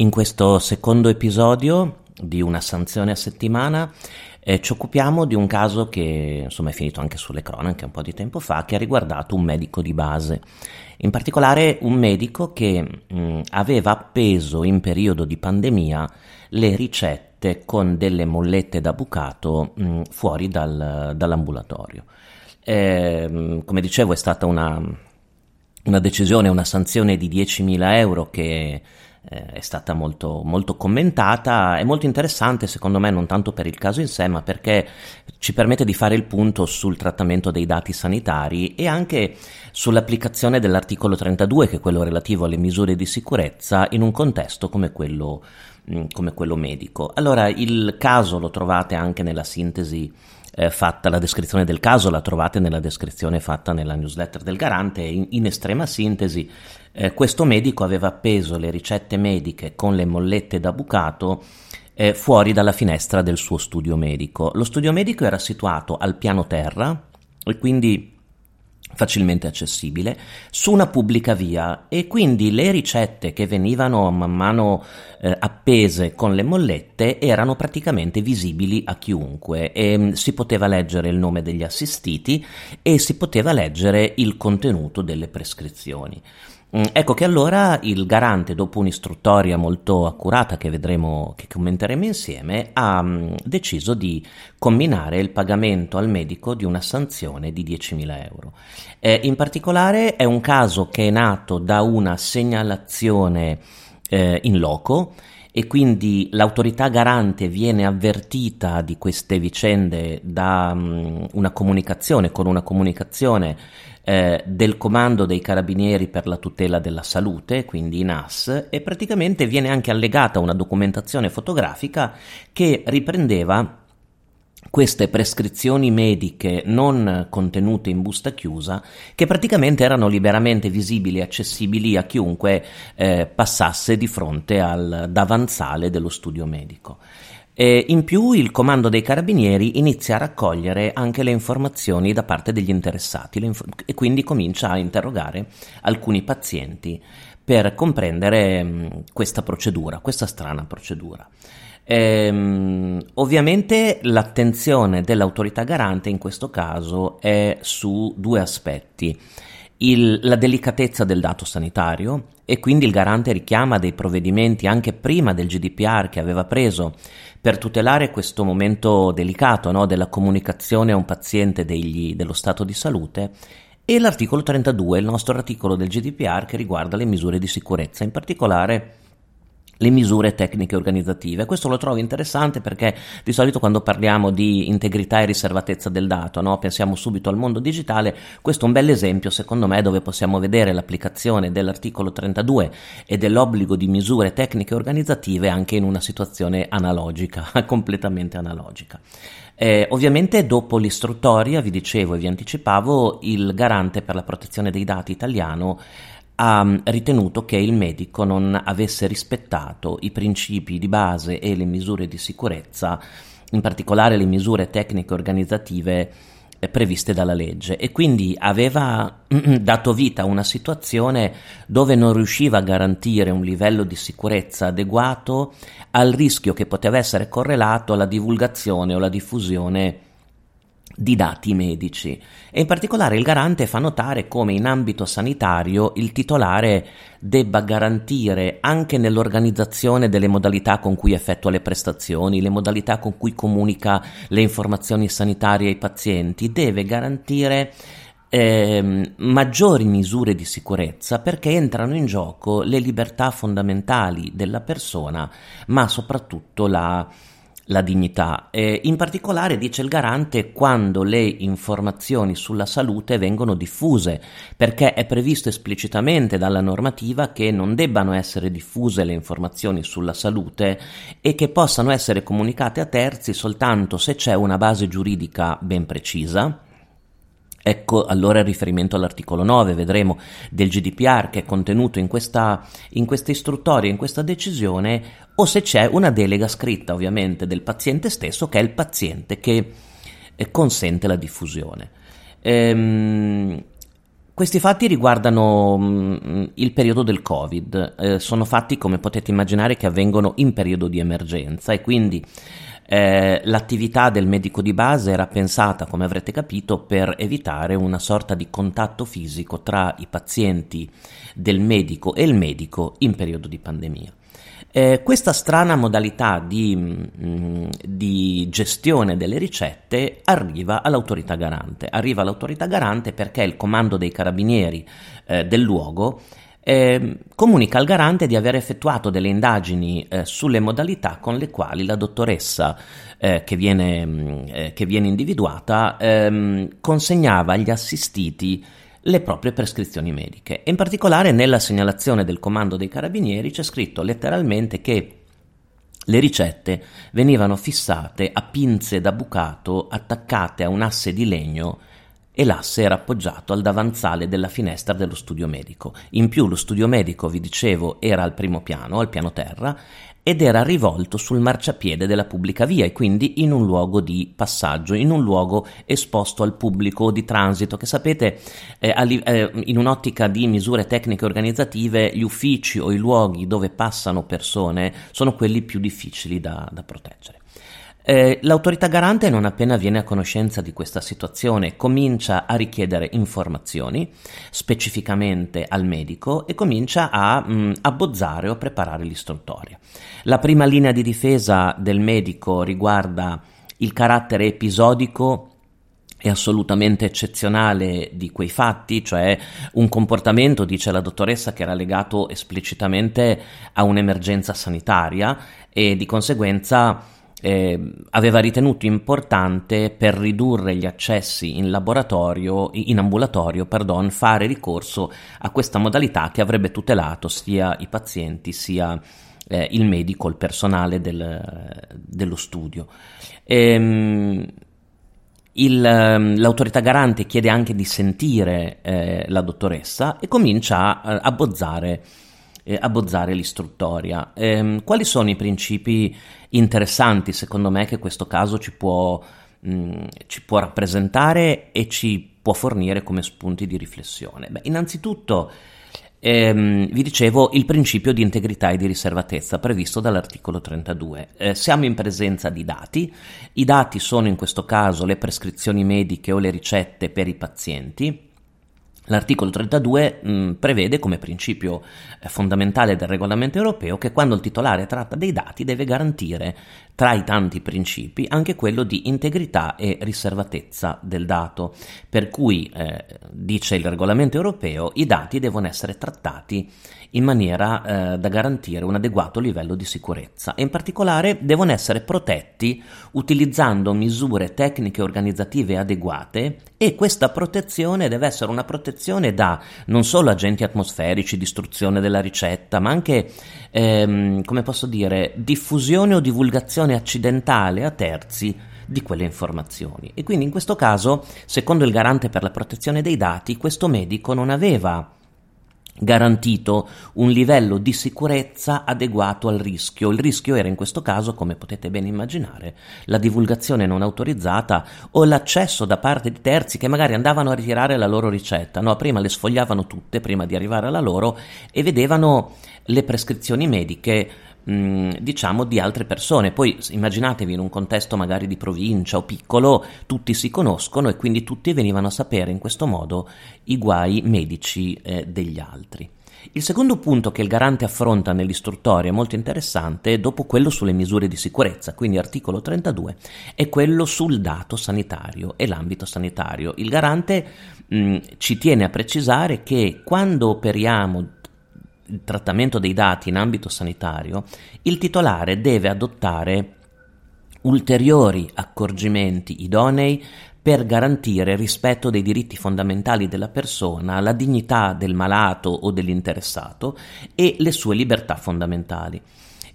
In questo secondo episodio di una sanzione a settimana eh, ci occupiamo di un caso che insomma è finito anche sulle cronache un po' di tempo fa, che ha riguardato un medico di base. In particolare un medico che mh, aveva appeso in periodo di pandemia le ricette con delle mollette da bucato mh, fuori dal, dall'ambulatorio. Eh, come dicevo è stata una, una decisione, una sanzione di 10.000 euro che eh, è stata molto, molto commentata, è molto interessante secondo me non tanto per il caso in sé ma perché ci permette di fare il punto sul trattamento dei dati sanitari e anche sull'applicazione dell'articolo 32 che è quello relativo alle misure di sicurezza in un contesto come quello, mm, come quello medico. Allora il caso lo trovate anche nella sintesi eh, fatta, la descrizione del caso la trovate nella descrizione fatta nella newsletter del garante, in, in estrema sintesi eh, questo medico aveva appeso le ricette mediche con le mollette da bucato eh, fuori dalla finestra del suo studio medico. Lo studio medico era situato al piano terra e quindi facilmente accessibile su una pubblica via e quindi le ricette che venivano man mano eh, appese con le mollette erano praticamente visibili a chiunque e mm, si poteva leggere il nome degli assistiti e si poteva leggere il contenuto delle prescrizioni. Mm, ecco che allora il garante, dopo un'istruttoria molto accurata che vedremo, che commenteremo insieme, ha mm, deciso di combinare il pagamento al medico di una sanzione di 10.000 euro. Eh, in particolare è un caso che è nato da una segnalazione eh, in loco e quindi l'autorità garante viene avvertita di queste vicende da um, una comunicazione, con una comunicazione eh, del Comando dei Carabinieri per la tutela della salute, quindi NAS, e praticamente viene anche allegata una documentazione fotografica che riprendeva queste prescrizioni mediche non contenute in busta chiusa che praticamente erano liberamente visibili e accessibili a chiunque eh, passasse di fronte al davanzale dello studio medico. E in più il comando dei carabinieri inizia a raccogliere anche le informazioni da parte degli interessati inf- e quindi comincia a interrogare alcuni pazienti per comprendere mh, questa procedura, questa strana procedura. Ehm, ovviamente l'attenzione dell'autorità garante in questo caso è su due aspetti. Il, la delicatezza del dato sanitario e quindi il garante richiama dei provvedimenti anche prima del GDPR che aveva preso per tutelare questo momento delicato no, della comunicazione a un paziente degli, dello stato di salute e l'articolo 32, il nostro articolo del GDPR che riguarda le misure di sicurezza, in particolare le misure tecniche organizzative. Questo lo trovo interessante perché di solito quando parliamo di integrità e riservatezza del dato, no? pensiamo subito al mondo digitale, questo è un bel esempio secondo me dove possiamo vedere l'applicazione dell'articolo 32 e dell'obbligo di misure tecniche organizzative anche in una situazione analogica, completamente analogica. Eh, ovviamente dopo l'istruttoria, vi dicevo e vi anticipavo, il garante per la protezione dei dati italiano ha mm, ritenuto che il medico non avesse rispettato i principi di base e le misure di sicurezza, in particolare le misure tecniche organizzative eh, previste dalla legge. E quindi aveva dato vita a una situazione dove non riusciva a garantire un livello di sicurezza adeguato al rischio che poteva essere correlato alla divulgazione o alla diffusione di dati medici. E in particolare il garante fa notare come in ambito sanitario il titolare debba garantire anche nell'organizzazione delle modalità con cui effettua le prestazioni, le modalità con cui comunica le informazioni sanitarie ai pazienti, deve garantire eh, maggiori misure di sicurezza perché entrano in gioco le libertà fondamentali della persona, ma soprattutto la la dignità. Eh, in particolare, dice il garante, quando le informazioni sulla salute vengono diffuse, perché è previsto esplicitamente dalla normativa che non debbano essere diffuse le informazioni sulla salute e che possano essere comunicate a terzi soltanto se c'è una base giuridica ben precisa Ecco allora il riferimento all'articolo 9, vedremo, del GDPR che è contenuto in questa, in questa istruttoria, in questa decisione, o se c'è una delega scritta ovviamente del paziente stesso, che è il paziente che eh, consente la diffusione. Ehm, questi fatti riguardano mh, mm, il periodo del Covid, eh, sono fatti come potete immaginare che avvengono in periodo di emergenza e quindi eh, l'attività del medico di base era pensata, come avrete capito, per evitare una sorta di contatto fisico tra i pazienti del medico e il medico in periodo di pandemia. Eh, questa strana modalità di, mh, mm, di, gestione delle ricette arriva all'autorità garante. Arriva all'autorità garante perché il comando dei carabinieri eh, del luogo eh, comunica al garante di aver effettuato delle indagini eh, sulle modalità con le quali la dottoressa eh, che, viene, mm, eh, che, viene, individuata ehm, consegnava agli assistiti le proprie prescrizioni mediche. In particolare nella segnalazione del comando dei carabinieri c'è scritto letteralmente che le ricette venivano fissate a pinze da bucato attaccate a un asse di legno e l'asse era appoggiato al davanzale della finestra dello studio medico. In più lo studio medico, vi dicevo, era al primo piano, al piano terra, ed era rivolto sul marciapiede della pubblica via e quindi in un luogo di passaggio, in un luogo esposto al pubblico di transito, che sapete eh, eh, in un'ottica di misure tecniche organizzative gli uffici o i luoghi dove passano persone sono quelli più difficili da, da proteggere. Eh, l'autorità garante, non appena viene a conoscenza di questa situazione, comincia a richiedere informazioni specificamente al medico e comincia a mh, mm, abbozzare o preparare l'istruttoria. La prima linea di difesa del medico riguarda il carattere episodico e assolutamente eccezionale di quei fatti, cioè un comportamento, dice la dottoressa, che era legato esplicitamente a un'emergenza sanitaria e di conseguenza eh, aveva ritenuto importante per ridurre gli accessi in laboratorio, in ambulatorio, pardon, fare ricorso a questa modalità che avrebbe tutelato sia i pazienti sia eh, il medico, il personale del, dello studio. Ehm, il, ehm, l'autorità garante chiede anche di sentire eh, la dottoressa e comincia a, a bozzare eh, abbozzare l'istruttoria. Eh, quali sono i principi interessanti, secondo me, che questo caso ci può, mh, mm, ci può rappresentare e ci può fornire come spunti di riflessione? Beh, innanzitutto, ehm, vi dicevo il principio di integrità e di riservatezza previsto dall'articolo 32. Eh, siamo in presenza di dati, i dati sono in questo caso le prescrizioni mediche o le ricette per i pazienti L'articolo 32 mh, prevede come principio eh, fondamentale del regolamento europeo che quando il titolare tratta dei dati deve garantire tra i tanti principi anche quello di integrità e riservatezza del dato, per cui, eh, dice il regolamento europeo, i dati devono essere trattati in maniera eh, da garantire un adeguato livello di sicurezza e in particolare devono essere protetti utilizzando misure tecniche organizzative adeguate e questa protezione deve essere una protezione da non solo agenti atmosferici, distruzione della ricetta, ma anche, ehm, come posso dire, diffusione o divulgazione accidentale a terzi di quelle informazioni. E quindi in questo caso, secondo il garante per la protezione dei dati, questo medico non aveva garantito un livello di sicurezza adeguato al rischio. Il rischio era in questo caso, come potete ben immaginare, la divulgazione non autorizzata o l'accesso da parte di terzi che magari andavano a ritirare la loro ricetta. No, prima le sfogliavano tutte prima di arrivare alla loro e vedevano le prescrizioni mediche diciamo di altre persone. Poi immaginatevi in un contesto magari di provincia o piccolo, tutti si conoscono e quindi tutti venivano a sapere in questo modo i guai medici eh, degli altri. Il secondo punto che il garante affronta nell'istruttoria è molto interessante, dopo quello sulle misure di sicurezza, quindi articolo 32, è quello sul dato sanitario e l'ambito sanitario. Il garante mh, ci tiene a precisare che quando operiamo il trattamento dei dati in ambito sanitario, il titolare deve adottare ulteriori accorgimenti idonei per garantire rispetto dei diritti fondamentali della persona, la dignità del malato o dell'interessato e le sue libertà fondamentali.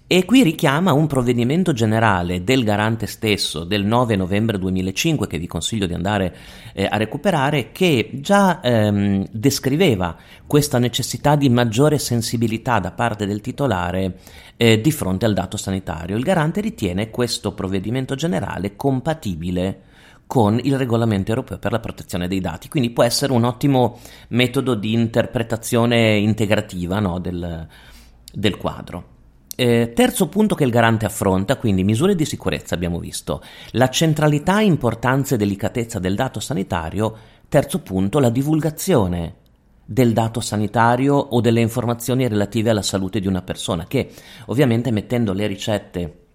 E qui richiama un provvedimento generale del garante stesso del 9 novembre 2005 che vi consiglio di andare eh, a recuperare che già ehm, descriveva questa necessità di maggiore sensibilità da parte del titolare eh, di fronte al dato sanitario. Il garante ritiene questo provvedimento generale compatibile con il regolamento europeo per la protezione dei dati, quindi può essere un ottimo metodo di interpretazione integrativa no, del, del quadro. Eh, terzo punto che il garante affronta, quindi misure di sicurezza abbiamo visto, la centralità, importanza e delicatezza del dato sanitario, terzo punto la divulgazione del dato sanitario o delle informazioni relative alla salute di una persona, che ovviamente mettendo le ricette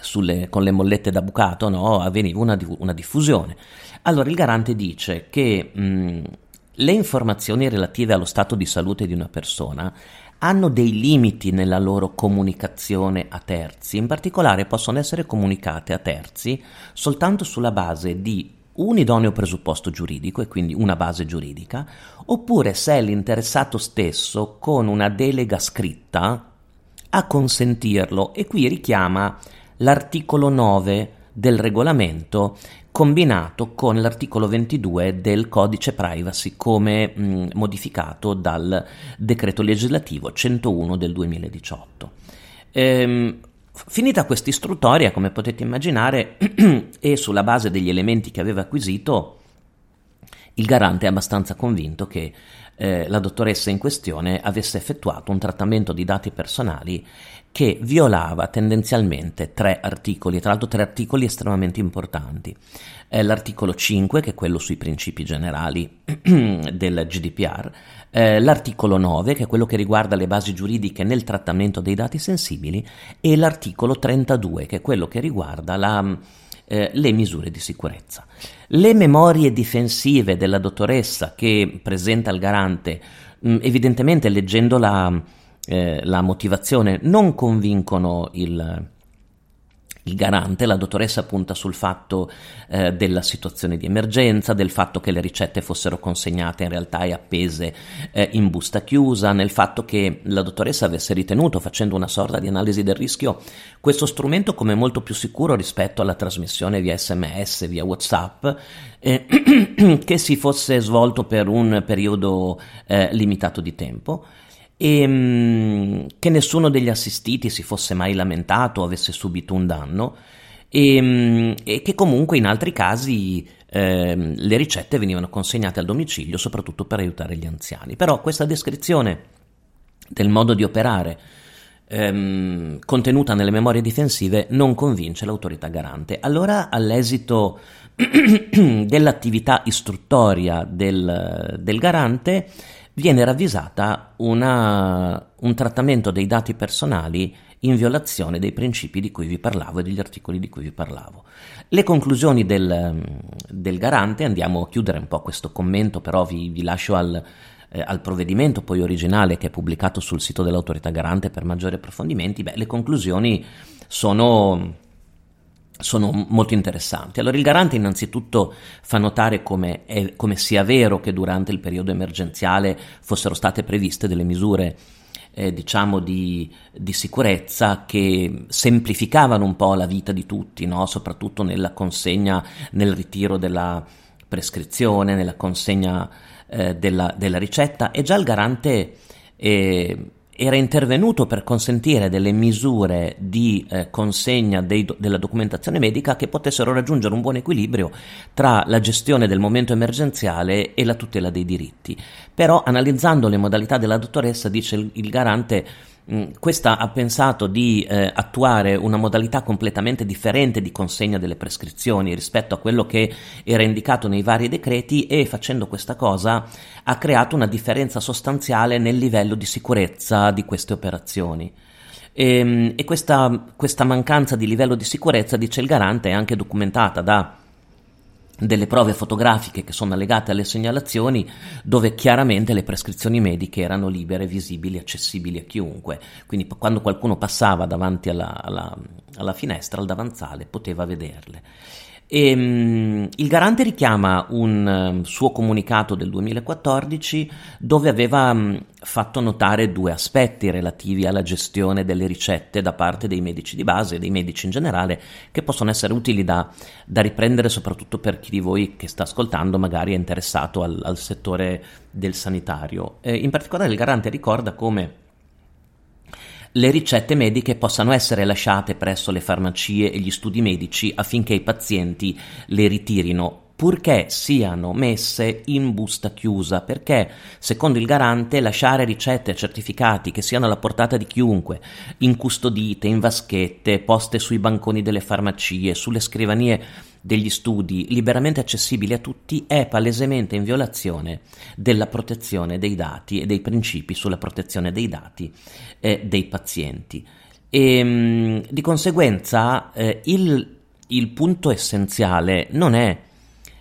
sulle, con le mollette da bucato no, avveniva una, una, diffusione. Allora il garante dice che mh, le informazioni relative allo stato di salute di una persona hanno dei limiti nella loro comunicazione a terzi, in particolare possono essere comunicate a terzi soltanto sulla base di un idoneo presupposto giuridico e quindi una base giuridica, oppure se è l'interessato stesso con una delega scritta a consentirlo e qui richiama l'articolo 9 del regolamento combinato con l'articolo 22 del codice privacy come mh, modificato dal decreto legislativo 101 del 2018. Ehm, finita questa istruttoria, come potete immaginare, e sulla base degli elementi che aveva acquisito, il garante è abbastanza convinto che eh, la dottoressa in questione avesse effettuato un trattamento di dati personali che violava tendenzialmente tre articoli, tra l'altro tre articoli estremamente importanti. Eh, l'articolo 5, che è quello sui principi generali del GDPR, eh, l'articolo 9, che è quello che riguarda le basi giuridiche nel trattamento dei dati sensibili, e l'articolo 32, che è quello che riguarda la, eh, le misure di sicurezza. Le memorie difensive della dottoressa che presenta il garante, mh, evidentemente leggendo la eh, la motivazione non convincono il, il garante, la dottoressa punta sul fatto eh, della situazione di emergenza, del fatto che le ricette fossero consegnate in realtà e appese eh, in busta chiusa, nel fatto che la dottoressa avesse ritenuto, facendo una sorta di analisi del rischio, questo strumento come molto più sicuro rispetto alla trasmissione via sms, via whatsapp, eh, che si fosse svolto per un periodo eh, limitato di tempo e ehm, che nessuno degli assistiti si fosse mai lamentato o avesse subito un danno e, ehm, e che comunque in altri casi eh, le ricette venivano consegnate al domicilio soprattutto per aiutare gli anziani. Però questa descrizione del modo di operare ehm, contenuta nelle memorie difensive non convince l'autorità garante. Allora all'esito dell'attività istruttoria del, del garante viene ravvisata una, un trattamento dei dati personali in violazione dei principi di cui vi parlavo e degli articoli di cui vi parlavo. Le conclusioni del, del garante, andiamo a chiudere un po' questo commento, però vi, vi lascio al, eh, al provvedimento poi originale che è pubblicato sul sito dell'autorità garante per maggiori approfondimenti, beh, le conclusioni sono sono molto interessanti. Allora il garante innanzitutto fa notare come, è, come, sia vero che durante il periodo emergenziale fossero state previste delle misure eh, diciamo di, di, sicurezza che semplificavano un po' la vita di tutti, no? soprattutto nella consegna, nel ritiro della prescrizione, nella consegna eh, della, della, ricetta e già il garante eh, era intervenuto per consentire delle misure di eh, consegna dei, della documentazione medica che potessero raggiungere un buon equilibrio tra la gestione del momento emergenziale e la tutela dei diritti. Però analizzando le modalità della dottoressa, dice il, il garante, questa ha pensato di eh, attuare una modalità completamente differente di consegna delle prescrizioni rispetto a quello che era indicato nei vari decreti e facendo questa cosa ha creato una differenza sostanziale nel livello di sicurezza di queste operazioni. E, ehm, e questa, questa mancanza di livello di sicurezza, dice il garante, è anche documentata da delle prove fotografiche che sono allegate alle segnalazioni dove chiaramente le prescrizioni mediche erano libere, visibili, accessibili a chiunque. Quindi quando qualcuno passava davanti alla, alla, alla finestra, al davanzale, poteva vederle. E, um, il garante richiama un um, suo comunicato del 2014 dove aveva um, fatto notare due aspetti relativi alla gestione delle ricette da parte dei medici di base e dei medici in generale che possono essere utili da, da riprendere soprattutto per chi di voi che sta ascoltando magari è interessato al, al settore del sanitario. Eh, in particolare il garante ricorda come le ricette mediche possano essere lasciate presso le farmacie e gli studi medici affinché i pazienti le ritirino purché siano messe in busta chiusa, perché secondo il garante lasciare ricette e certificati che siano alla portata di chiunque, incustodite, in vaschette, poste sui banconi delle farmacie, sulle scrivanie degli studi, liberamente accessibili a tutti, è palesemente in violazione della protezione dei dati e dei principi sulla protezione dei dati eh, dei pazienti. E, ehm, di conseguenza eh, il, il punto essenziale non è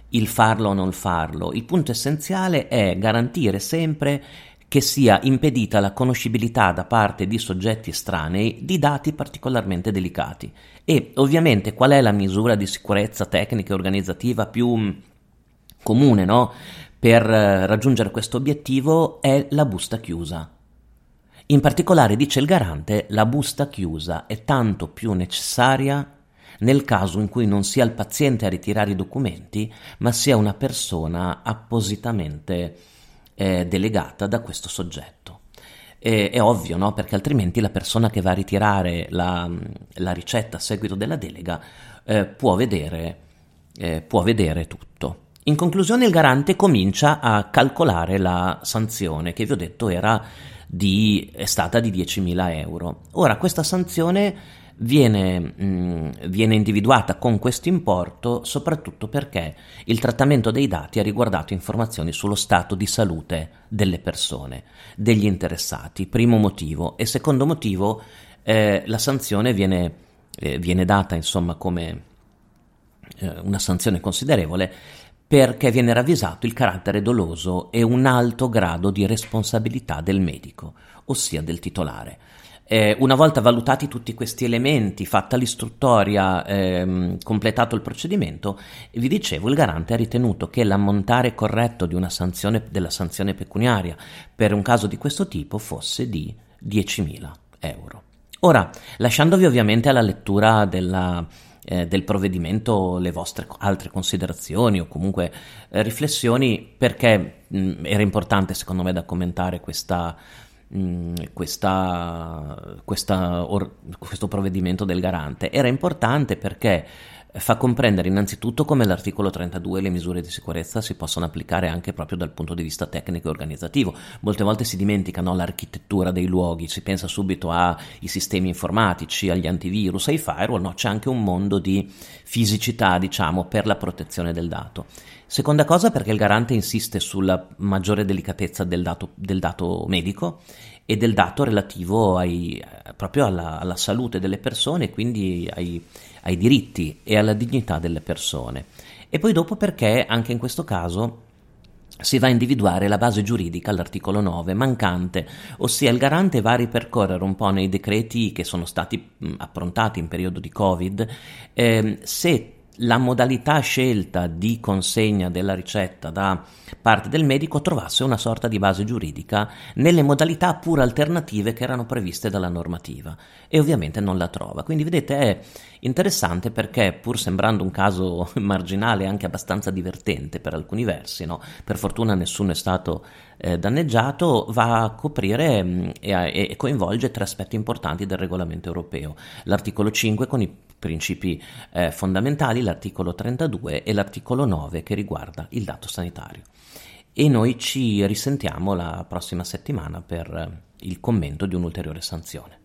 il farlo o non farlo. Il punto essenziale è garantire sempre che sia impedita la conoscibilità da parte di soggetti estranei di dati particolarmente delicati. E ovviamente qual è la misura di sicurezza tecnica e organizzativa più mm, comune no? per eh, raggiungere questo obiettivo è la busta chiusa. In particolare, dice il garante, la busta chiusa è tanto più necessaria nel caso in cui non sia il paziente a ritirare i documenti, ma sia una persona appositamente eh, delegata da questo soggetto. E, è ovvio, no? Perché altrimenti la persona che va a ritirare la, la ricetta a seguito della delega eh, può, vedere, eh, può vedere tutto. In conclusione, il garante comincia a calcolare la sanzione che vi ho detto era di, è stata di 10.000 euro. Ora, questa sanzione viene, mh, mm, viene individuata con questo importo soprattutto perché il trattamento dei dati ha riguardato informazioni sullo stato di salute delle persone, degli interessati, primo motivo. E secondo motivo, eh, la sanzione viene, eh, viene data insomma come eh, una sanzione considerevole perché viene ravvisato il carattere doloso e un alto grado di responsabilità del medico, ossia del titolare. Eh, una volta valutati tutti questi elementi, fatta l'istruttoria, ehm, completato il procedimento, vi dicevo, il garante ha ritenuto che l'ammontare corretto sanzione, della sanzione pecuniaria per un caso di questo tipo fosse di 10.000 euro. Ora, lasciandovi ovviamente alla lettura della, eh, del provvedimento le vostre altre considerazioni o comunque eh, riflessioni, perché mh, era importante secondo me da commentare questa Mm, questa, questa or, questo provvedimento del garante. Era importante perché fa comprendere innanzitutto come l'articolo 32 e le misure di sicurezza si possono applicare anche proprio dal punto di vista tecnico e organizzativo. Molte volte si dimentica no, l'architettura dei luoghi, si pensa subito ai sistemi informatici, agli antivirus, ai firewall, no, c'è anche un mondo di fisicità, diciamo, per la protezione del dato. Seconda cosa perché il garante insiste sulla maggiore delicatezza del dato, del dato medico e del dato relativo ai, proprio alla, alla, salute delle persone, quindi ai, ai diritti e alla dignità delle persone. E poi dopo perché anche in questo caso si va a individuare la base giuridica all'articolo 9 mancante, ossia il garante va a ripercorrere un po' nei decreti che sono stati approntati in periodo di Covid eh, se la modalità scelta di consegna della ricetta da parte del medico trovasse una sorta di base giuridica nelle modalità pur alternative che erano previste dalla normativa e ovviamente non la trova. Quindi vedete è interessante perché pur sembrando un caso marginale anche abbastanza divertente per alcuni versi, no? per fortuna nessuno è stato eh, danneggiato, va a coprire mh, mm, e, e coinvolge tre aspetti importanti del regolamento europeo. L'articolo 5 con i principi eh, fondamentali, l'articolo 32 e l'articolo 9 che riguarda il dato sanitario. E noi ci risentiamo la prossima settimana per eh, il commento di un'ulteriore sanzione.